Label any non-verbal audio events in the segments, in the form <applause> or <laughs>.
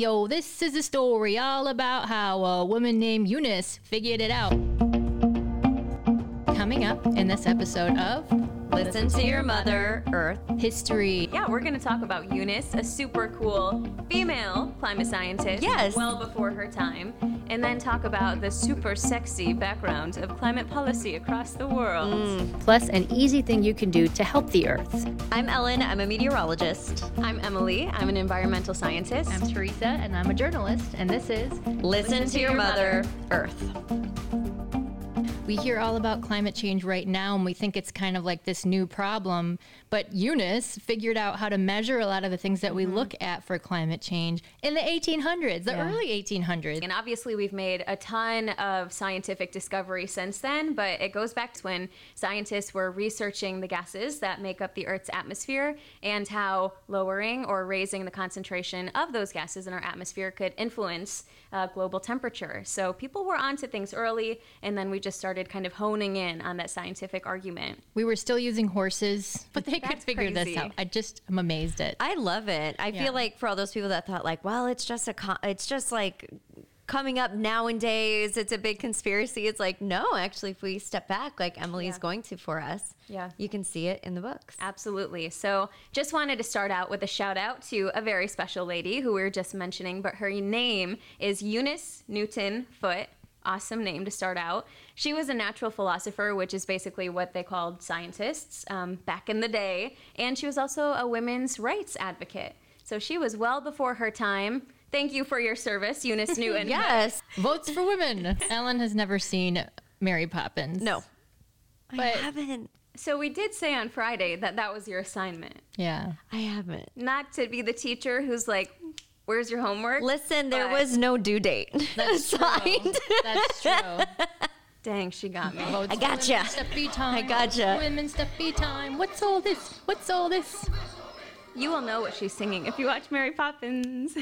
Yo, this is a story all about how a woman named Eunice figured it out. Coming up in this episode of Listen to your mother, Earth. History. Yeah, we're going to talk about Eunice, a super cool female climate scientist. Yes. Well before her time. And then talk about the super sexy background of climate policy across the world. Mm, plus, an easy thing you can do to help the Earth. I'm Ellen. I'm a meteorologist. I'm Emily. I'm an environmental scientist. I'm Teresa, and I'm a journalist, and this is Listen, to, your, mother, Earth. We hear all about climate change right now, and we think it's kind of like this new problem. But Eunice figured out how to measure a lot of the things that we look at for climate change in the 1800s, the Yeah. early 1800s. And obviously, we've made a ton of scientific discovery since then, but it goes back to when scientists were researching the gases that make up the Earth's atmosphere and how lowering or raising the concentration of those gases in our atmosphere could influence uh, global temperature. So people were onto things early, and then we just started kind of honing in on that scientific argument. We were still using horses, <laughs> but they could That's figure this out. I just am amazed at. It. I love it. I Yeah. feel like for all those people that thought like, well, it's just a, co- it's just like coming up nowadays. It's a big conspiracy. It's like, no, actually, if we step back, like Emily's Yeah. going to for us, Yeah. you can see it in the books. Absolutely. So, just wanted to start out with a shout out to a very special lady who we were just mentioning, but her name is Eunice Newton Foote. Awesome name to start out. She was a natural philosopher, which is basically what they called scientists um, back in the day. And she was also a women's rights advocate. So, she was well before her time. Thank you for your service, Eunice <laughs> Newton. Yes. Votes for women. <laughs> Ellen has never seen Mary Poppins. No. I But- haven't. So, we did say on Friday that that was your assignment, Yeah. I haven't. not to be the teacher who's like, Where's your homework? Listen, there But- was no due date <laughs> <laughs> That's true. That's <laughs> true. Dang, she got me. Votes I for gotcha. women, Steppy time. I gotcha. Women's steppy time. What's all this? What's all this? You will know what she's singing if you watch Mary Poppins.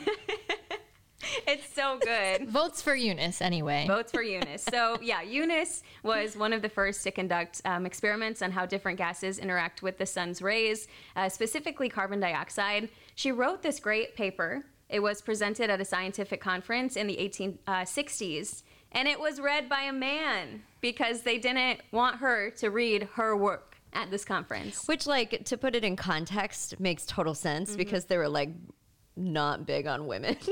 it's so good. Votes for Eunice, anyway. Votes for Eunice. So, yeah, Eunice was one of the first to conduct um, experiments on how different gases interact with the sun's rays, uh, specifically carbon dioxide. She wrote this great paper. It was presented at a scientific conference in the 1860s, and it was read by a man because they didn't want her to read her work at this conference. Which, like, to put it in context, makes total sense Mm-hmm. because they were like not big on women. <laughs>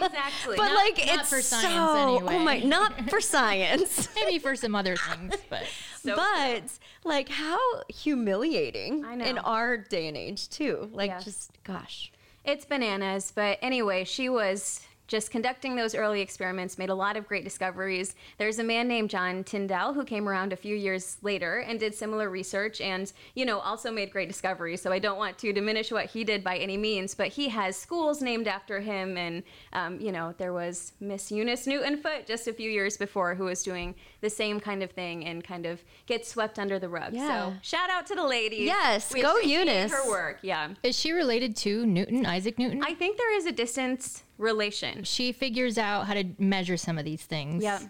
Exactly. but Not- like, not it's for science so, anyway. Oh my, not <laughs> for science. <laughs> Maybe for some other things, but So but like, how humiliating I know. in our day and age too. Like, Yes. just gosh. It's bananas, but anyway, she was just conducting those early experiments, made a lot of great discoveries. There's a man named John Tyndall who came around a few years later and did similar research and, you know, also made great discoveries. So I don't want to diminish what he did by any means, but he has schools named after him. And, um, you know, there was Miss Eunice Newton Foote just a few years before who was doing the same kind of thing and kind of gets swept under the rug. Yeah. So shout out to the ladies. Yes, We go Eunice. Her work, yeah. is she related to Newton, Isaac Newton? I think there is a distance relation. she figures out how to measure some of these things. Yep.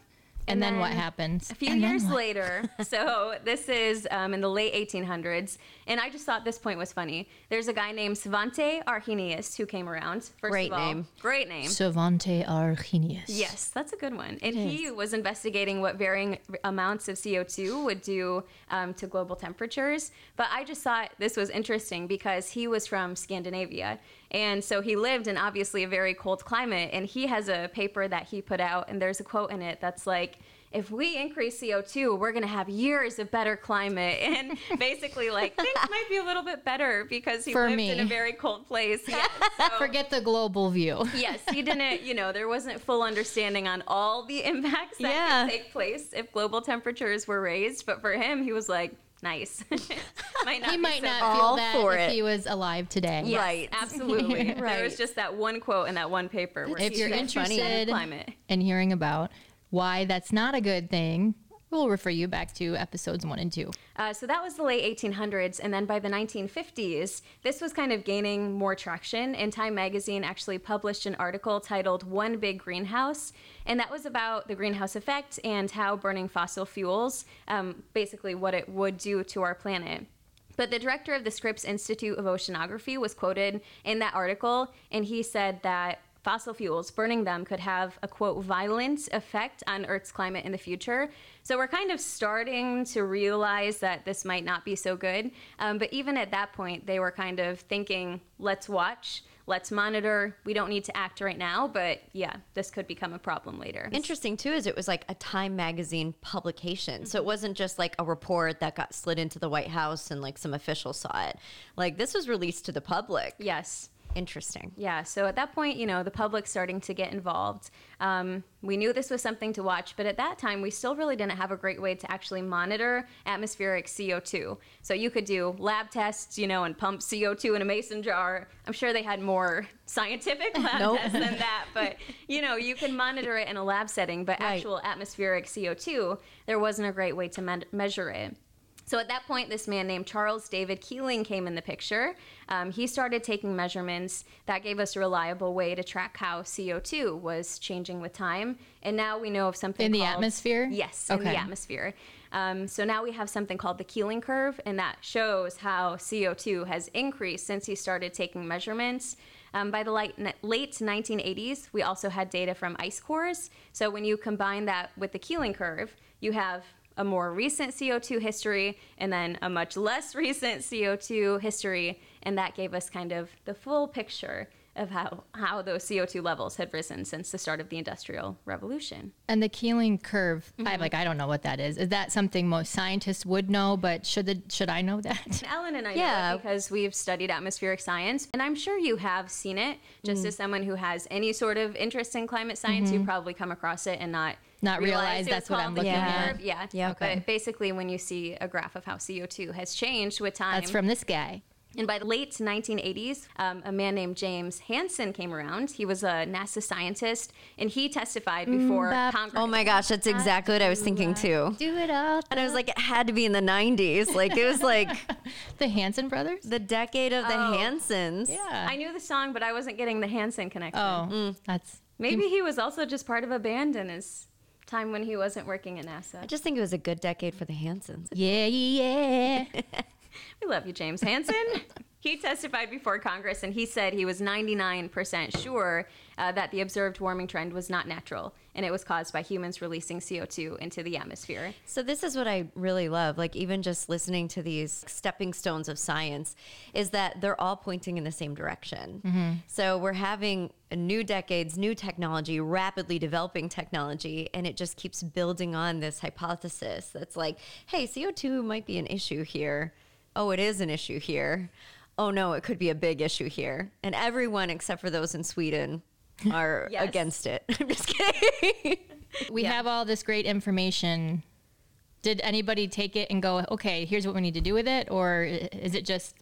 And, And then, what happens? A few And years later, <laughs> so this is um, in the late 1800s, and I just thought this point was funny. There's a guy named Svante Arrhenius who came around. First Great of all, name. Great name. Svante Arrhenius. Yes, that's a good one. And he was investigating what varying amounts of CO2 would do um, to global temperatures. But I just thought this was interesting because he was from Scandinavia. And so he lived in obviously a very cold climate. And he has a paper that he put out, and there's a quote in it that's like, if we increase CO2, we're going to have years of better climate. <laughs> And basically, like, things <laughs> might be a little bit better because he For lived me. in a very cold place. <laughs> Yes, so- Forget the global view. yes, he didn't, you know, there wasn't full understanding on all the impacts that Yeah. could take place if global temperatures were raised. But for him, he was like, nice. <laughs> might not He might so not feel All that for if it. he was alive today. Yes, Right. absolutely. right. <laughs> There was just that one quote in that one paper. Where If he you're said, interested climate. in hearing about why that's not a good thing, we'll refer you back to episodes one and two. Uh, so that was the late 1800s, and then by the 1950s, this was kind of gaining more traction. And Time Magazine actually published an article titled "One Big Greenhouse," and that was about the greenhouse effect and how burning fossil fuels, um, basically, what it would do to our planet. But the director of the Scripps Institute of Oceanography was quoted in that article, and he said that fossil fuels, burning them could have a quote violent effect on Earth's climate in the future. So we're kind of starting to realize that this might not be so good. Um, but even at that point, they were kind of thinking, let's watch let's monitor. We don't need to act right now, but yeah, this could become a problem later. Interesting too is it was like a Time magazine publication. So it wasn't just like a report that got slid into the White House and like some officials saw it. Like this was released to the public. Yes. Interesting. Yeah, so at that point, you know, the public's starting to get involved. Um, we knew this was something to watch, but at that time, we still really didn't have a great way to actually monitor atmospheric CO2. So you could do lab tests, you know, and pump CO2 in a mason jar. I'm sure they had more scientific lab <laughs> Nope. tests than that, but you know, you can monitor it in a lab setting, but Right. actual atmospheric CO2, there wasn't a great way to me- measure it. So at that point, this man named Charles David Keeling came in the picture. Um, he started taking measurements that gave us a reliable way to track how CO2 was changing with time. And now we know of something In the called- atmosphere? Yes, in the atmosphere. Um, so now we have something called the Keeling curve, and that shows how CO2 has increased since he started taking measurements. Um, by the late, late 1980s, we also had data from ice cores. So when you combine that with the Keeling curve, you have a more recent CO2 history and then a much less <laughs> recent CO2 history, and that gave us kind of the full picture of how, how those CO2 levels had risen since the start of the Industrial Revolution. And the Keeling curve, I like I don't know what that is. Is that something most scientists would know, but should the should I know that? <laughs> Ellen and I Yeah. because we've studied atmospheric science, and I'm sure you have seen it. Just Mm. as someone who has any sort of interest in climate science, you probably come across it and not Mm-hmm. Not realize it that's what I'm looking Keeling at. curve. Yeah, Yeah, okay. But basically, when you see a graph of how CO2 has changed with time, That's from this guy. and by the late 1980s, um, a man named James Hansen came around. He was a NASA scientist, and he testified before bap- Congress. Oh my gosh, that's exactly what I was thinking too. Do it all. And I was like, it had to be in the 90s. Like, it was like <laughs> The Hansen brothers? the decade of the Oh. Hansons. yeah. I knew the song, but I wasn't getting the Hansen connection. oh, that's Maybe he was also just part of a band in his time when he wasn't working at NASA. I just think it was a good decade for the Hansons. yeah, yeah. <laughs> We love you, James Hansen. <laughs> he testified before Congress and he said he was 99% sure uh, that the observed warming trend was not natural and it was caused by humans releasing CO2 into the atmosphere. So this is what I really love, like even just listening to these stepping stones of science, is that they're all pointing in the same direction. So we're having new decades, new technology, rapidly developing technology, and it just keeps building on this hypothesis that's like, hey, CO2 might be an issue here. Oh, it is an issue here. Oh no, it could be a big issue here. And everyone except for those in Sweden are <laughs> Yes. against it. <laughs> I'm just kidding. We Yeah. have all this great information. Did anybody take it and go, okay, here's what we need to do with it? Or is it just,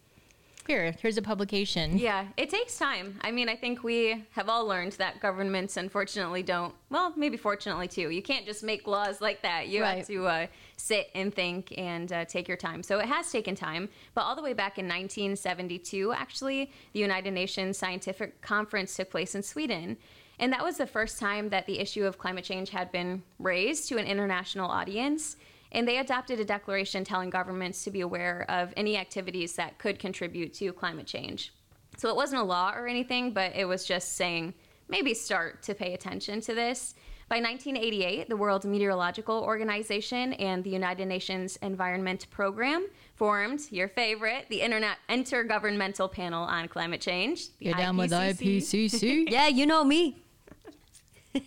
here, here's a publication? Yeah, it takes time. I mean, I think we have all learned that governments unfortunately don't, well, maybe fortunately too. You can't just make laws like that. You Right. have to uh, sit and think and uh, take your time. So it has taken time. But all the way back in 1972, actually, the United Nations Scientific Conference took place in Sweden. And that was the first time that the issue of climate change had been raised to an international audience. And they adopted a declaration telling governments to be aware of any activities that could contribute to climate change. So it wasn't a law or anything, but it was just saying maybe start to pay attention to this. By 1988, the World Meteorological Organization and the United Nations Environment Program formed your favorite, the Internet Intergovernmental Panel on Climate Change. You're down with IPCC? <laughs> yeah, you know me. <laughs>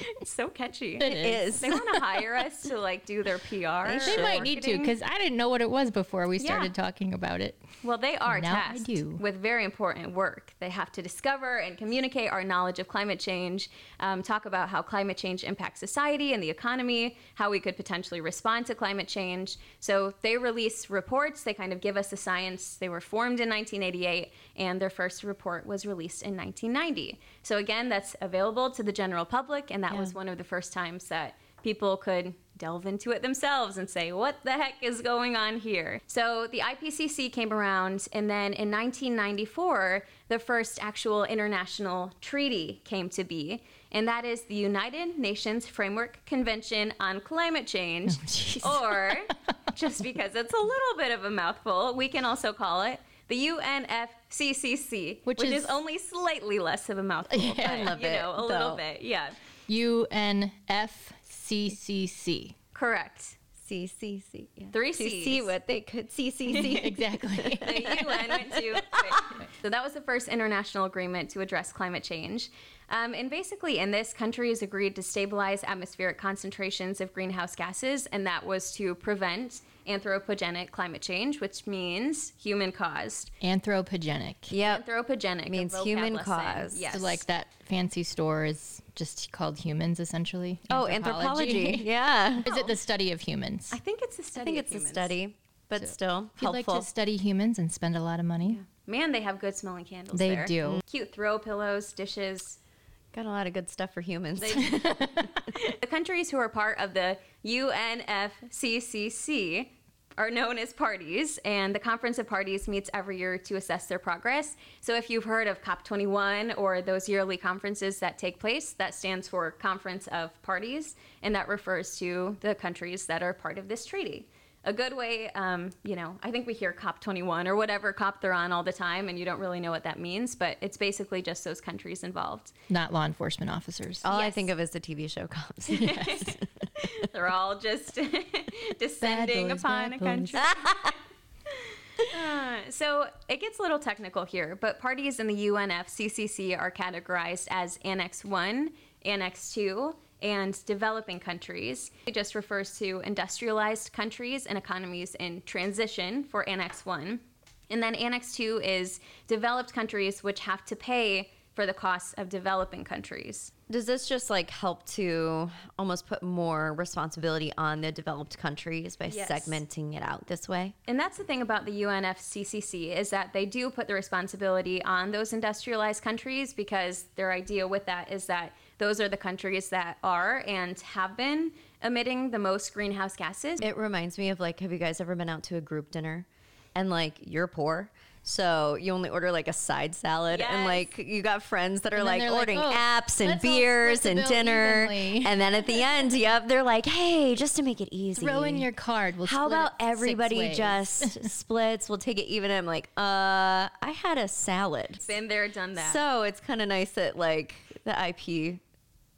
<laughs> It's so catchy. It is. Is. They want to hire us to like do their PR. They They might need to because I didn't know what it was before we Yeah. started talking about it. Well, they are Now I tasked do. with very important work. They have to discover and communicate our knowledge of climate change, um, talk about how climate change impacts society and the economy, how we could potentially respond to climate change. So they release reports. They kind of give us the science. They were formed in 1988, and their first report was released in 1990. So again, that's available to the general public, and that Yeah. was one of the first times that people could delve into it themselves and say, what the heck is going on here? So the IPCC came around, and then in 1994, the first actual international treaty came to be, and that is the United Nations Framework Convention on Climate Change, oh, <laughs> jeez. or just because it's a little bit of a mouthful, we can also call it the UNFCCC, which, Which is, is- only slightly less of a mouthful. <laughs> Yeah. but, I love you it, know, a little bit. Yeah, UNFCCC. correct. CCC. C C. yeah. Three to see what they could see C C. <laughs> Exactly. the UN went to. <laughs> So that was the first international agreement to address climate change. Um, and basically, in this, countries agreed to stabilize atmospheric concentrations of greenhouse gases, and that was to prevent anthropogenic climate change, which means human caused. Anthropogenic. Yeah. Anthropogenic a Means human lesson. caused. Yes. So like that fancy store is just called humans, essentially. Oh, Anthropologie. <laughs> Yeah. Is it the study of humans? I think it's a study. I think of it's humans. a study, but still If you'd like helpful. to study humans and spend a lot of money, Man, they have good smelling candles. they there. do. Cute throw pillows, dishes. Got a lot of good stuff for humans. <laughs> The countries who are part of the UNFCCC are known as parties, and the Conference of Parties meets every year to assess their progress. So, if you've heard of COP21 or those yearly conferences that take place, that stands for Conference of Parties, and that refers to the countries that are part of this treaty. A good way, um, you know, I think we hear COP21 or whatever COP they're on all the time, and you don't really know what that means, but it's basically just those countries involved. Not law enforcement officers. All I think of is the TV show Cops. <laughs> <laughs> They're all just <laughs> descending boys, upon a country. Uh, so it gets a little technical here, but parties in the UNFCCC are categorized as Annex 1, Annex 2, and developing countries. It just refers to industrialized countries and economies in transition for Annex 1. And then Annex 2 is developed countries which have to pay for the costs of developing countries. Does this just like help to almost put more responsibility on the developed countries by Yes. segmenting it out this way? And that's the thing about the UNFCCC is that they do put the responsibility on those industrialized countries because their idea with that is that those are the countries that are and have been emitting the most greenhouse gases. It reminds me of like, have you guys ever been out to a group dinner and like you're poor? So you only order like a side salad, and like you got friends that are like they're like, ordering "Oh, apps and beers and dinner, evenly." and then at the end, yep, they're like, "Hey, just to make it easy, Throw in your card. We'll How about everybody just <laughs> splits? We'll take it even." I'm like, uh, I had a salad, Been there, done that. so it's kind of nice that like the IP,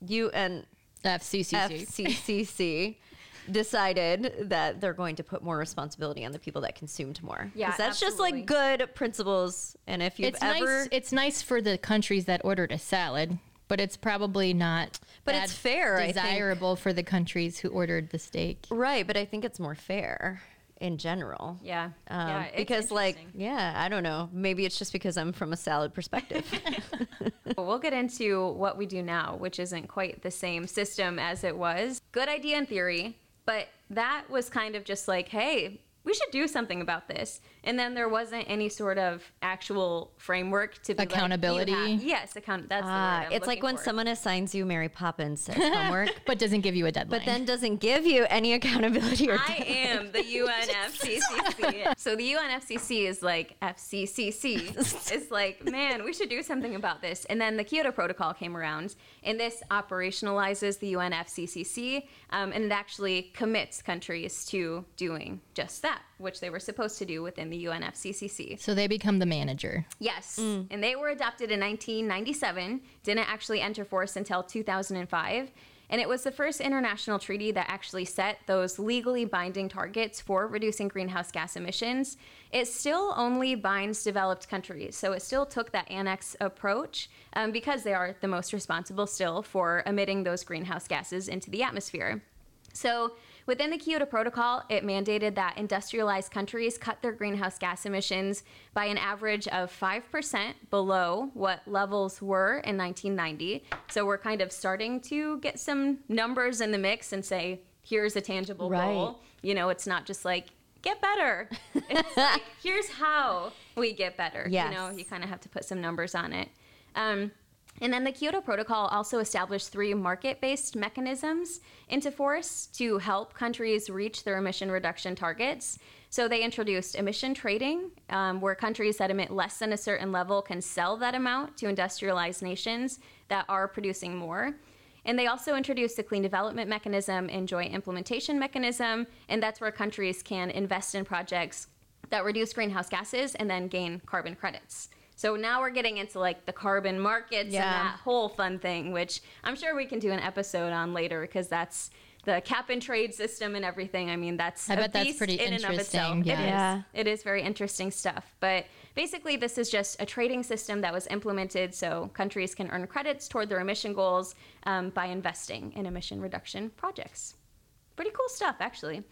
UN, FCCC? FCCC <laughs> decided that they're going to put more responsibility on the people that consumed more. Yeah, that's just like good principles. And if you've It's ever, nice. It's nice for the countries that ordered a salad, but it's probably not. But it's fair. Desirable for the countries who ordered the steak. right, but I think it's more fair in general. yeah. Um, yeah because like yeah i don't know maybe it's just because i'm from a salad perspective <laughs> Well, we'll get into what we do now, which isn't quite the same system as it was. Good idea in theory, but that was kind of just like, hey, we should do something about this. And then there wasn't any sort of actual framework to be like, Accountability? have- yes, account. That's the ah, word I'm it's like when for. someone assigns you mary poppins <laughs> homework But doesn't give you a deadline. but then doesn't give you any accountability or I am the UNFCCC. <laughs> so the UNFCCC is like FCCC. <laughs> It's like, man, we should do something about this. And then the Kyoto Protocol came around, and this operationalizes the UNFCCC, um, and it actually commits countries to doing just that, which they were supposed to do within the UNFCCC. so they become the manager. Yes. And they were adopted in 1997, didn't actually enter force until 2005. And it was the first international treaty that actually set those legally binding targets for reducing greenhouse gas emissions. It still only binds developed countries. So it still took that annex approach um, because they are the most responsible still for emitting those greenhouse gases into the atmosphere. So, within the Kyoto Protocol, it mandated that industrialized countries cut their greenhouse gas emissions by an average of 5% below what levels were in 1990. So, we're kind of starting to get some numbers in the mix and say, here's a tangible Right. goal. You know, it's not just like, get better. <laughs> It's like, here's how we get better. Yes. You know, you kind of have to put some numbers on it. Um, and then the Kyoto Protocol also established three market based mechanisms into force to help countries reach their emission reduction targets. So they introduced emission trading, um, where countries that emit less than a certain level can sell that amount to industrialized nations that are producing more. And they also introduced the Clean Development Mechanism and Joint Implementation Mechanism, and that's where countries can invest in projects that reduce greenhouse gases and then gain carbon credits. So now we're getting into like the carbon markets Yeah. and that whole fun thing, which I'm sure we can do an episode on later because that's the cap and trade system and everything. I mean, that's I bet that's pretty in and of itself. interesting, It is. yeah. It is very interesting stuff. But basically, this is just a trading system that was implemented so countries can earn credits toward their emission goals um, by investing in emission reduction projects. Pretty cool stuff, actually.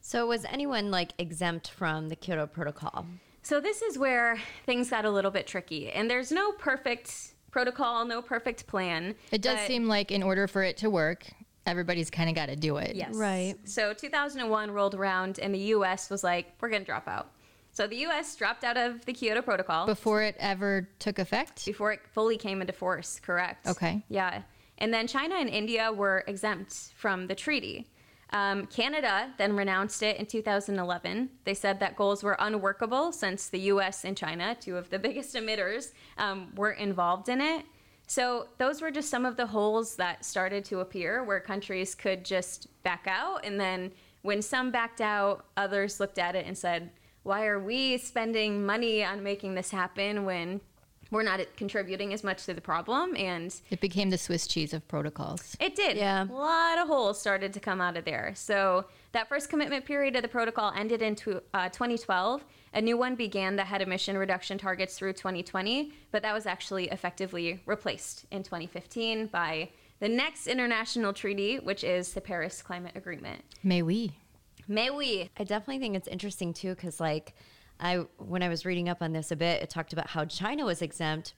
So was anyone like exempt from the Kyoto Protocol? So this is where things got a little bit tricky, and there's no perfect protocol, no perfect plan. It does but- seem like in order for it to work, everybody's kind of got to do it. Yes. Right. So 2001 rolled around, and the U.S. was like, "We're going to drop out." So the U.S. dropped out of the Kyoto Protocol Before it ever took effect? before it fully came into force. Correct. Okay. Yeah, and then China and India were exempt from the treaty. Um, Canada then renounced it in 2011. They said that goals were unworkable since the U.S. and China, two of the <laughs> biggest emitters, um, weren't involved in it. So those were just some of the holes that started to appear where countries could just back out. And then when some backed out, others looked at it and said, why are we spending money on making this happen when we're not contributing as much to the problem? And It became the Swiss cheese of protocols. it did. Yeah. A lot of holes started to come out of there. So that first commitment period of the protocol ended in tw- uh, 2012. A new one began that had emission reduction targets through 2020, but that was actually effectively replaced in 2015 by the next international treaty, which is the Paris Climate Agreement. May we? May we? I definitely think it's interesting too because like I when I was reading up on this a bit, it talked about how China was exempt.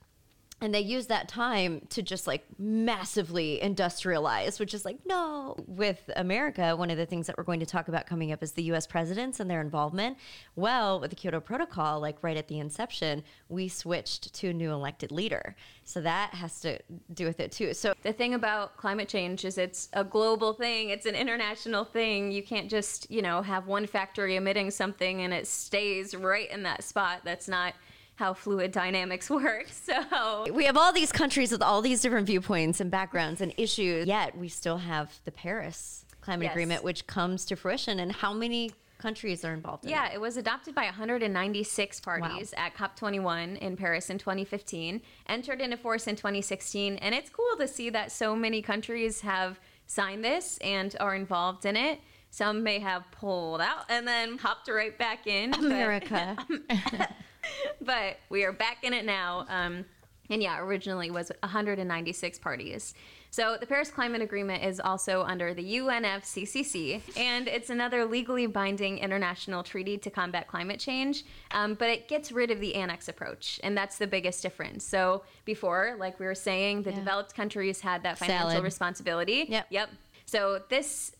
And they use that time to just like massively industrialize, which is like, no. With America, one of the things that we're going to talk about coming up is the US presidents and their involvement. Well, with the Kyoto Protocol, like right at the inception, we switched to a new elected leader. So that has to do with it too. So The thing about climate change is it's a global thing, it's an international thing. You can't just, you know, have one factory emitting something and it stays right in that spot. That's not how fluid dynamics <laughs> work. So, we have all these countries with all these different viewpoints and backgrounds and issues, yet we still have the Paris Climate Yes. Agreement, which comes to fruition. And how many countries are involved in it. yeah, it? it was adopted by 196 parties at COP21 in Paris in 2015, entered into force in 2016, and it's cool to see that so many countries have signed this and are involved in it. Some may have pulled out and then hopped right back in. America. but <laughs> we are back in it now. Um, and yeah, originally was 196 parties. So the Paris Climate Agreement is also under the UNFCCC, and it's another legally binding international treaty to combat climate change. Um, but it gets rid of the annex approach, and that's the biggest difference. So before, like we were saying, the Yeah. developed countries had that financial Salad. responsibility. Yep. Yep. So this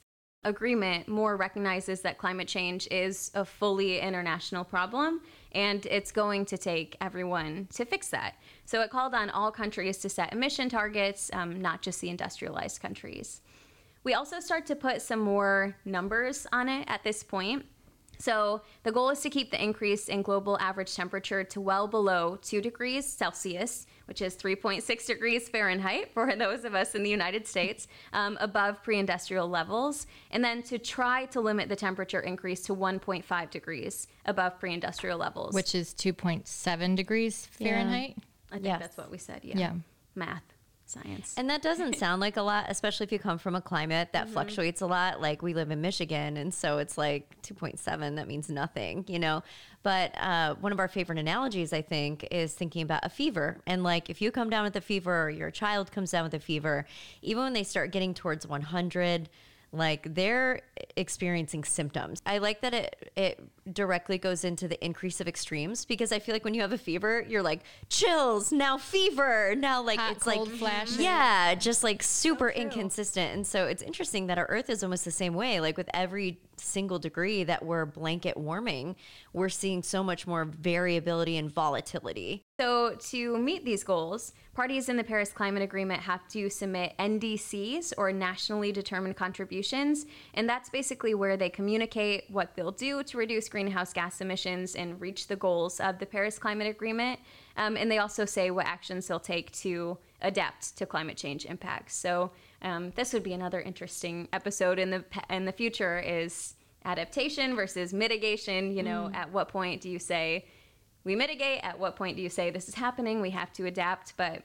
agreement more recognizes that climate change is a fully international problem and it's going to take everyone to fix that. So it called on all countries to set emission targets, um, not just the industrialized countries. We also start to put some more numbers on it at this point. So the goal is to keep the increase in global average temperature to well below 2 degrees Celsius, which is 3.6 degrees Fahrenheit for those of us in the United States, um, above pre industrial levels, and then to try to limit the temperature increase to 1.5 degrees above pre industrial levels. Which is 2.7 degrees Yeah. Fahrenheit. I think Yes. that's what we said. Yeah. Yeah. Math, science. And that doesn't <laughs> sound like a lot, especially if you come from a climate that fluctuates a lot. Like we live in Michigan, and so it's like 2.7, that means nothing, you know? But uh, one of our favorite analogies, I think, is thinking about a fever. And like if you come down with a fever or your child comes down with a fever, even when they start getting towards 100, like they're experiencing symptoms. I like that it it directly goes into the increase of extremes because I feel like when you have a fever, you're like chills, now fever, now like Hot, it's cold like flashes. yeah, just like super true. inconsistent. And so it's interesting that our Earth is almost the same way. Like with every single degree that we're blanket warming, we're seeing so much more variability and volatility. So, to meet these goals, parties in the Paris Climate Agreement have to submit NDCs or nationally determined contributions. And that's basically where they communicate what they'll do to reduce greenhouse gas emissions and reach the goals of the Paris Climate Agreement. Um, and they also say what actions they'll take to adapt to climate change impacts. So, um, this would be another interesting episode in the, in the future is adaptation versus mitigation. You know, at what point do you say we mitigate? At what point do you say this is happening? We have to adapt. But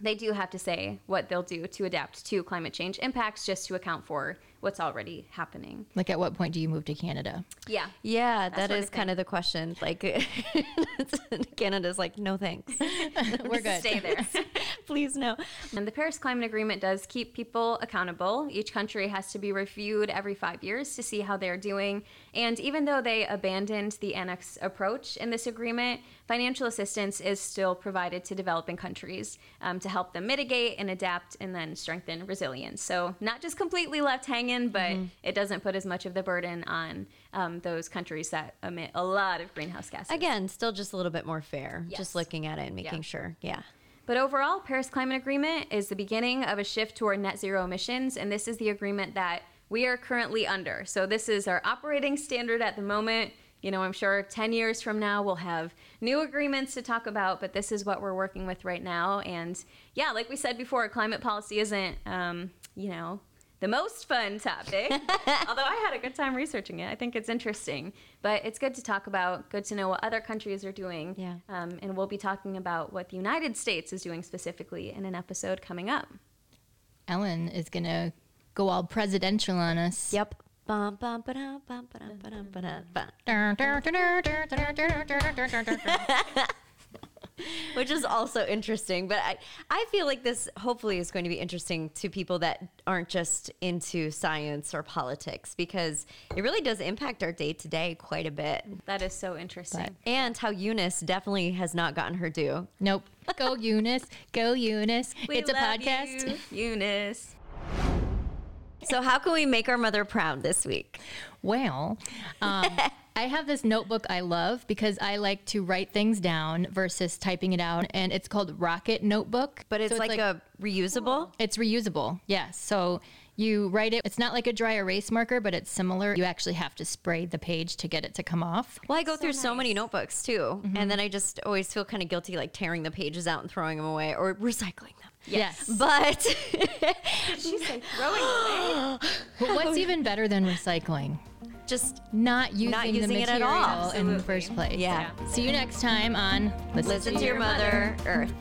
they do have to say what they'll do to adapt to climate change impacts just to account for what's already happening. Like, at what point do you move to Canada? Yeah. Yeah, that sort of kind of the question. Like, <laughs> Canada's like, no thanks. <laughs> We're good. Stay there. <laughs> Please no. And the Paris Climate Agreement does keep people accountable. Each country has to be reviewed every five years to see how they're doing. And even though they abandoned the annex approach in this agreement, financial assistance is still provided to developing countries um, to help them mitigate and adapt and then strengthen resilience. So, not just completely left hanging, but it doesn't put as much of the burden on um, those countries that emit a lot of greenhouse gases. Again, still just a little bit more fair. Yes. Just looking at it and making Yeah. sure. Yeah. But overall, Paris Climate Agreement is the beginning of a shift toward net zero emissions, and this is the agreement that we are currently under. So this is our operating standard at the moment. You know, I'm sure 10 years from now we'll have new agreements to talk about, but this is what we're working with right now. And yeah, like we said before, climate policy isn't, um, you know, the most fun topic. Although I had a good time researching it. I think it's interesting. But it's good to talk about, good to know what other countries are doing. Yeah. Um, and we'll be talking about what the United States is doing specifically in an episode coming up. Ellen is going to go all presidential on us. Yep. Which is also interesting. But I, I feel like this hopefully is going to be interesting to people that aren't just into science or politics because it really does impact our day to day quite a bit. That is so interesting. And how Eunice definitely has not gotten her due. Nope. Go Eunice. Go Eunice. We it's a podcast. you, Eunice. So, how can we make our mother proud this week? Well, um, <laughs> I have this notebook I love because I like to write things down versus typing it out, and it's called Rocket Notebook. But it's, So like, a reusable. It's reusable, yes. So you write it. It's not like a dry erase marker, but it's similar. You actually have to spray the page to get it to come off. Well, I go through so many notebooks too, and then I just always feel kind of guilty, like tearing the pages out and throwing them away or recycling them. Yes. <laughs> But She's like throwing <gasps> away. But what's even better than recycling? just Not using, using the it at all. in the Absolutely. first place. Yeah. See you next time on Listen, listen to your mother, Earth.